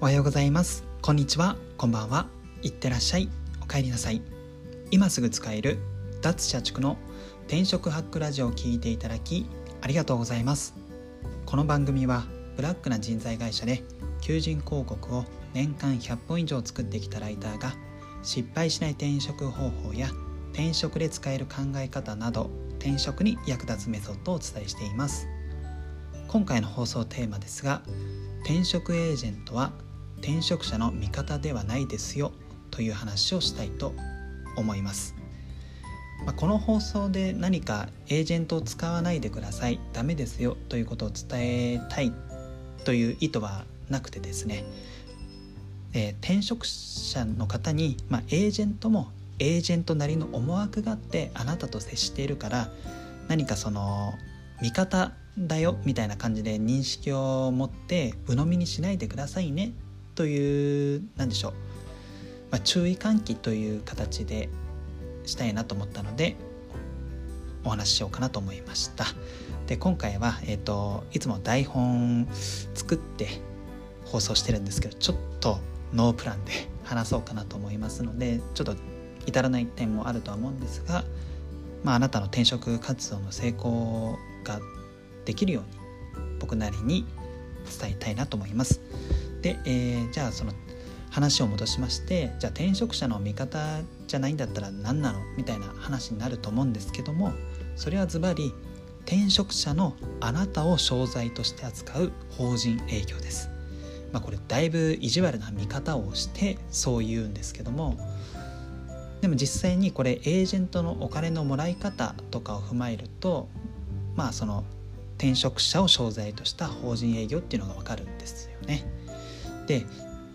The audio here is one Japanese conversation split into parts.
おはようございます。こんにちは。こんばんは。いってらっしゃい。お帰りなさい。今すぐ使える脱社畜の転職ハックラジオを聞いていただきありがとうございます。この番組はブラックな人材会社で求人広告を年間100本以上作ってきたライターが失敗しない転職方法や転職で使える考え方など転職に役立つメソッドをお伝えしています。今回の放送テーマですが転職エージェントは転職者の味方ではないですよという話をしたいと思います、まあ、この放送で何かエージェントを使わないでくださいダメですよということを伝えたいという意図はなくてですね、えー、転職者の方に、まあ、エージェントもエージェントなりの思惑があってあなたと接しているから何かその味方だよみたいな感じで認識を持って鵜呑みにしないでくださいねという何でしょう、まあ、注意喚起という形でしたいなと思ったのでお話ししようかなと思いましたで今回は、えーと、いつも台本作って放送してるんですけどちょっとノープランで話そうかなと思いますのでちょっと至らない点もあるとは思うんですが、まあ、あなたの転職活動の成功ができるように僕なりに伝えたいなと思います。で、えー、じゃあその話を戻しましてじゃあ転職者の味方じゃないんだったら何なのみたいな話になると思うんですけどもそれはズバリ転職者のあなたを商材として扱う法人営業です。まあ、これだいぶ意地悪な見方をしてそう言うんですけどもでも実際にこれエージェントのお金のもらい方とかを踏まえるとまあその転職者を商材とした法人営業っていうのが分かるんですよね。で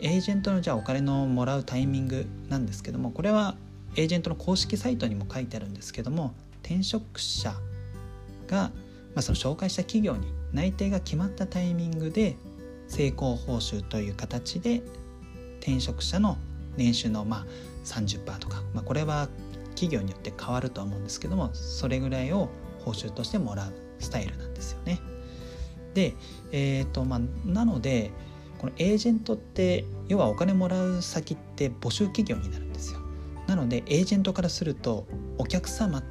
エージェントのじゃあお金のもらうタイミングなんですけどもこれはエージェントの公式サイトにも書いてあるんですけども転職者が、まあ、その紹介した企業に内定が決まったタイミングで成功報酬という形で転職者の年収のまあ30%とか、まあ、これは企業によって変わるとは思うんですけどもそれぐらいを報酬としてもらうスタイルなんですよね。で、えーとまあ、なのでこのエージェントって要はお金もらう先って募集企業になるんですよ。なのでエージェントからするとお客様っ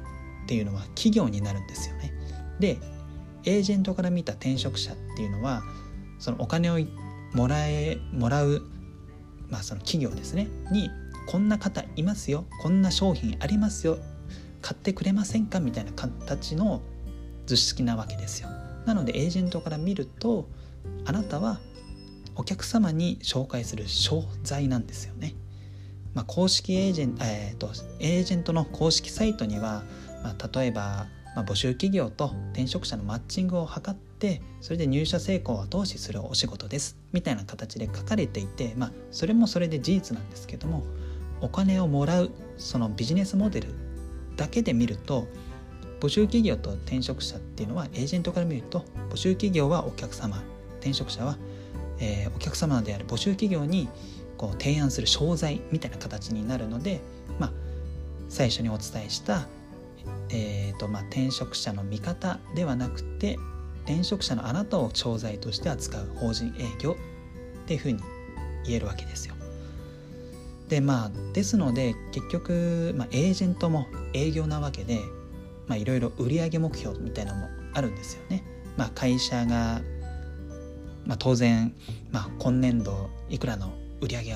ていうのは企業になるんですよね。でエージェントから見た転職者っていうのはそのお金をもらえもらう、まあ、その企業ですね。にこんな方いますよ。こんな商品ありますよ。買ってくれませんか？みたいな形の図式なわけですよ。なのでエージェントから見るとあなたはお客様に紹介する商材なんですよね、まあ、公式エージェント、えーと、エージェントの公式サイトには、まあ、例えば、まあ、募集企業と転職者のマッチングを図ってそれで入社成功を後押しするお仕事ですみたいな形で書かれていて、まあ、それもそれで事実なんですけどもお金をもらうそのビジネスモデルだけで見ると募集企業と転職者っていうのはエージェントから見ると募集企業はお客様転職者は、えー、お客様である募集企業にこう提案する商材みたいな形になるので、まあ、最初にお伝えした、えーとまあ、転職者の味方ではなくて転職者のあなたを商材として扱う法人営業っていうふうに言えるわけですよ。でまあですので結局、まあ、エージェントも営業なわけでいろいろ売上目標みたいなのもあるんですよね。まあ、会社が、まあ、当然、まあ、今年度いくらの売り上げ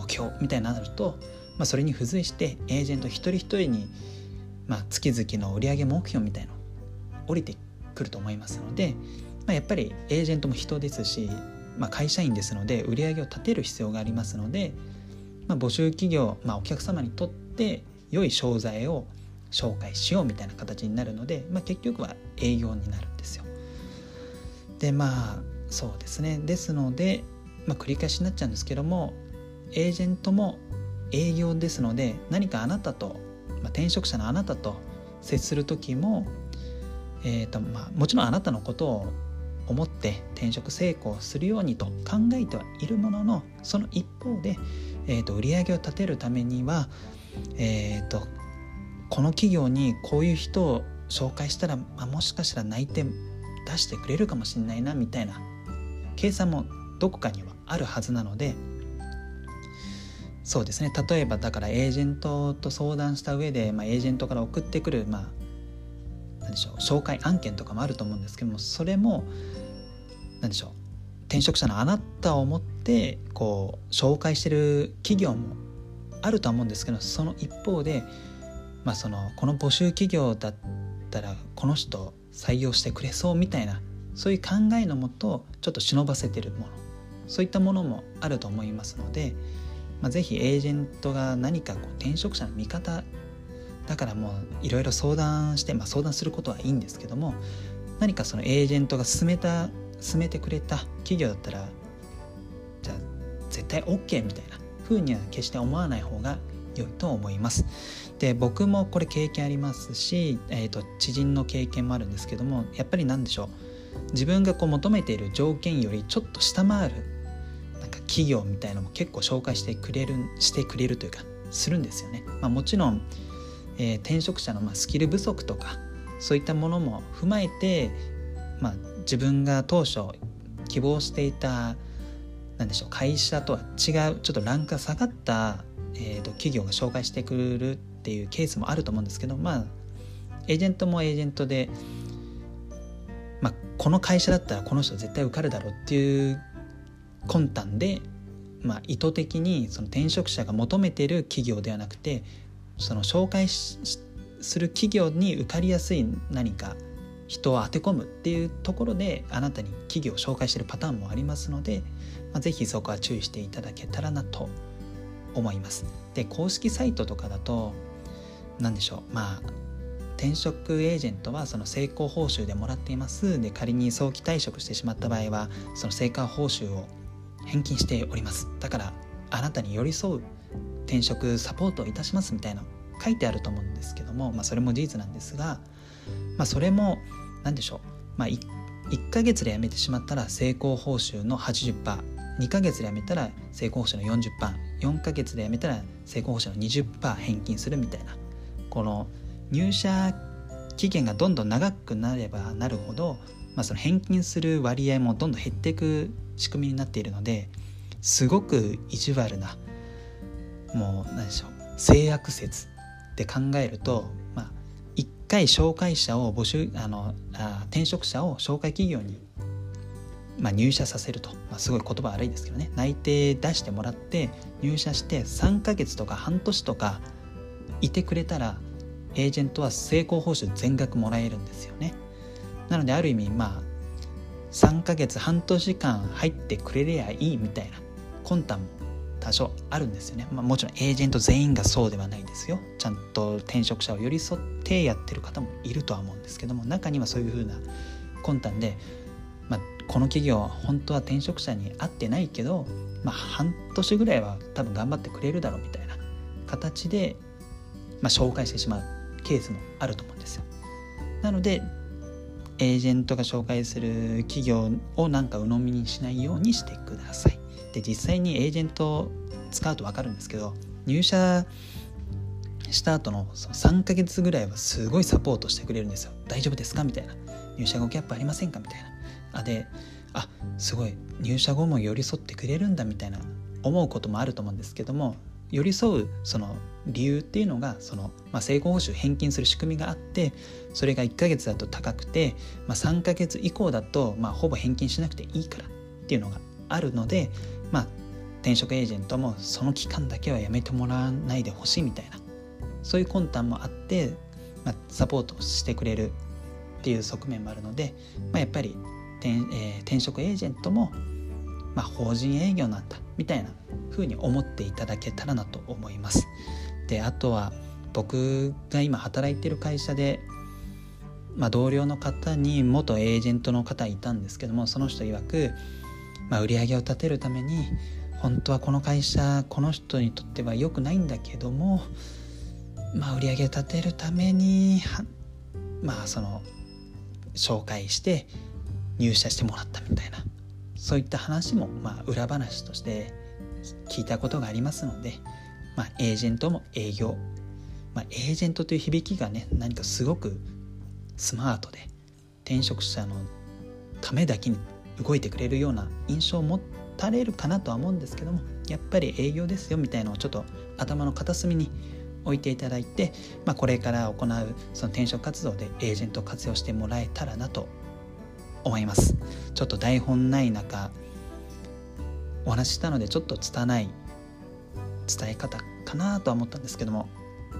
目標みたいになると、まあ、それに付随してエージェント一人一人に、まあ、月々の売上目標みたいの降りてくると思いますので、まあ、やっぱりエージェントも人ですし、まあ、会社員ですので売上を立てる必要がありますので、まあ、募集企業、まあ、お客様にとって良い商材を紹介しようみたいな形になるので、まあ、結局は営業になるんですよ。でまあそうですね。ですので、まあ、繰り返しになっちゃうんですけどもエージェントも営業ですので何かあなたと、まあ、転職者のあなたと接する時も、えーとまあ、もちろんあなたのことを思って転職成功するようにと考えてはいるもののその一方で、えーと、売り上げを立てるためには、えーとこの企業にこういう人を紹介したら、まあ、もしかしたら内定出してくれるかもしれないなみたいな計算もどこかにはあるはずなのでそうですね。例えばだからエージェントと相談した上で、まあ、エージェントから送ってくるまあ何でしょう紹介案件とかもあると思うんですけどもそれも何でしょう転職者のあなたを思ってこう紹介してる企業もあるとは思うんですけどその一方で、まあ、そのこの募集企業だったらこの人採用してくれそうみたいなそういう考えのもとちょっと忍ばせてるものそういったものもあると思いますので、まあ、ぜひエージェントが何かこう転職者の味方だからもういろいろ相談して、まあ、相談することはいいんですけども何かそのエージェントが進めた進めてくれた企業だったらじゃあ絶対 OK みたいな風には決して思わない方が良いと思います。で僕もこれ経験ありますし、えーと、知人の経験もあるんですけどもやっぱり何でしょう自分がこう求めている条件よりちょっと下回るなんか企業みたいのも結構紹介してくれるしてくれるというかするんですよね。まあ、もちろん、えー、転職者のまスキル不足とかそういったものも踏まえて、まあ、自分が当初希望していた何でしょう会社とは違うちょっとランクが下がった、えーと、企業が紹介してくれるっていうケースもあると思うんですけどまあエージェントもエージェントで、この会社だったらこの人絶対受かるだろうっていう魂胆で、まあ、意図的にその転職者が求めてる企業ではなくてその紹介する企業に受かりやすい何か人を当て込むっていうところであなたに企業を紹介してるパターンもありますので、まあ、ぜひそこは注意していただけたらなと思います。で公式サイトとかだと何でしょうまあ転職エージェントはその成功報酬でもらっています。で仮に早期退職してしまった場合はその成果報酬を返金しております。だからあなたに寄り添う転職サポートをいたしますみたいな書いてあると思うんですけども、まあ、それも事実なんですが、まあ、それも何でしょう、まあ1、1ヶ月で辞めてしまったら成功報酬の 80%2 ヶ月で辞めたら成功報酬の 40%4 ヶ月で辞めたら成功報酬の20%返金するみたいなこの入社期限がどんどん長くなればなるほど、まあ、その返金する割合もどんどん減っていく仕組みになっているのですごく意地悪なもう何でしょう性悪説って考えるとまあ、1回紹介者を募集あのあ転職者を紹介企業に、まあ、入社させると、まあ、すごい言葉悪いですけどね。内定出してもらって入社して3ヶ月とか半年とかいてくれたらエージェントは成功報酬全額もらえるんですよね。なのである意味まあ3ヶ月半年間入ってくれりゃいいみたいな魂胆も多少あるんですよね、まあ、もちろんエージェント全員がそうではないですよ。ちゃんと転職者を寄り添ってやってる方もいるとは思うんですけども中にはそういうふうな魂胆で、まあ、この企業は本当は転職者に合ってないけど、まあ、半年ぐらいは多分頑張ってくれるだろうみたいな形で、まあ、紹介してしまう。ケースもあると思うんですよ。なのでエージェントが紹介する企業をなんか鵜呑みにしないようにしてください。で実際にエージェントを使うと分かるんですけど入社した後のその3ヶ月ぐらいはすごいサポートしてくれるんですよ。大丈夫ですか？みたいな。入社後キャップありませんか？みたいな。あであすごい。入社後も寄り添ってくれるんだみたいな思うこともあると思うんですけども寄り添うその理由っていうのがその、まあ、成功報酬返金する仕組みがあってそれが1ヶ月だと高くて、まあ、3ヶ月以降だと、まあ、ほぼ返金しなくていいからっていうのがあるので、まあ、転職エージェントもその期間だけはやめてもらわないでほしいみたいなそういう魂胆もあって、まあ、サポートしてくれるっていう側面もあるので、まあ、やっぱり転,、えー、転職エージェントも、まあ、法人営業なんだみたいな風に思っていただけたらなと思います。であとは僕が今働いてる会社で、まあ、同僚の方に元エージェントの方いたんですけどもその人曰くまあ、売り上げを立てるために本当はこの会社この人にとっては良くないんだけども、まあ、売り上げを立てるためにまあその紹介して入社してもらったみたいなそういった話もまあ裏話として聞いたことがありますので、まあ、エージェントも営業、まあ、エージェントという響きがね何かすごくスマートで転職者のためだけに動いてくれるような印象を持っ足れるかなとは思うんですけどもやっぱり営業ですよみたいのをちょっと頭の片隅に置いていただいて、まあ、これから行うその転職活動でエージェントを活用してもらえたらなと思います。ちょっと台本ない中お話ししたのでちょっと拙い伝え方かなとは思ったんですけども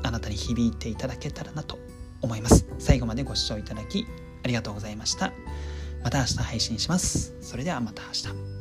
あなたに響いていただけたらなと思います。最後までご視聴いただきありがとうございました。また明日配信します。それではまた明日。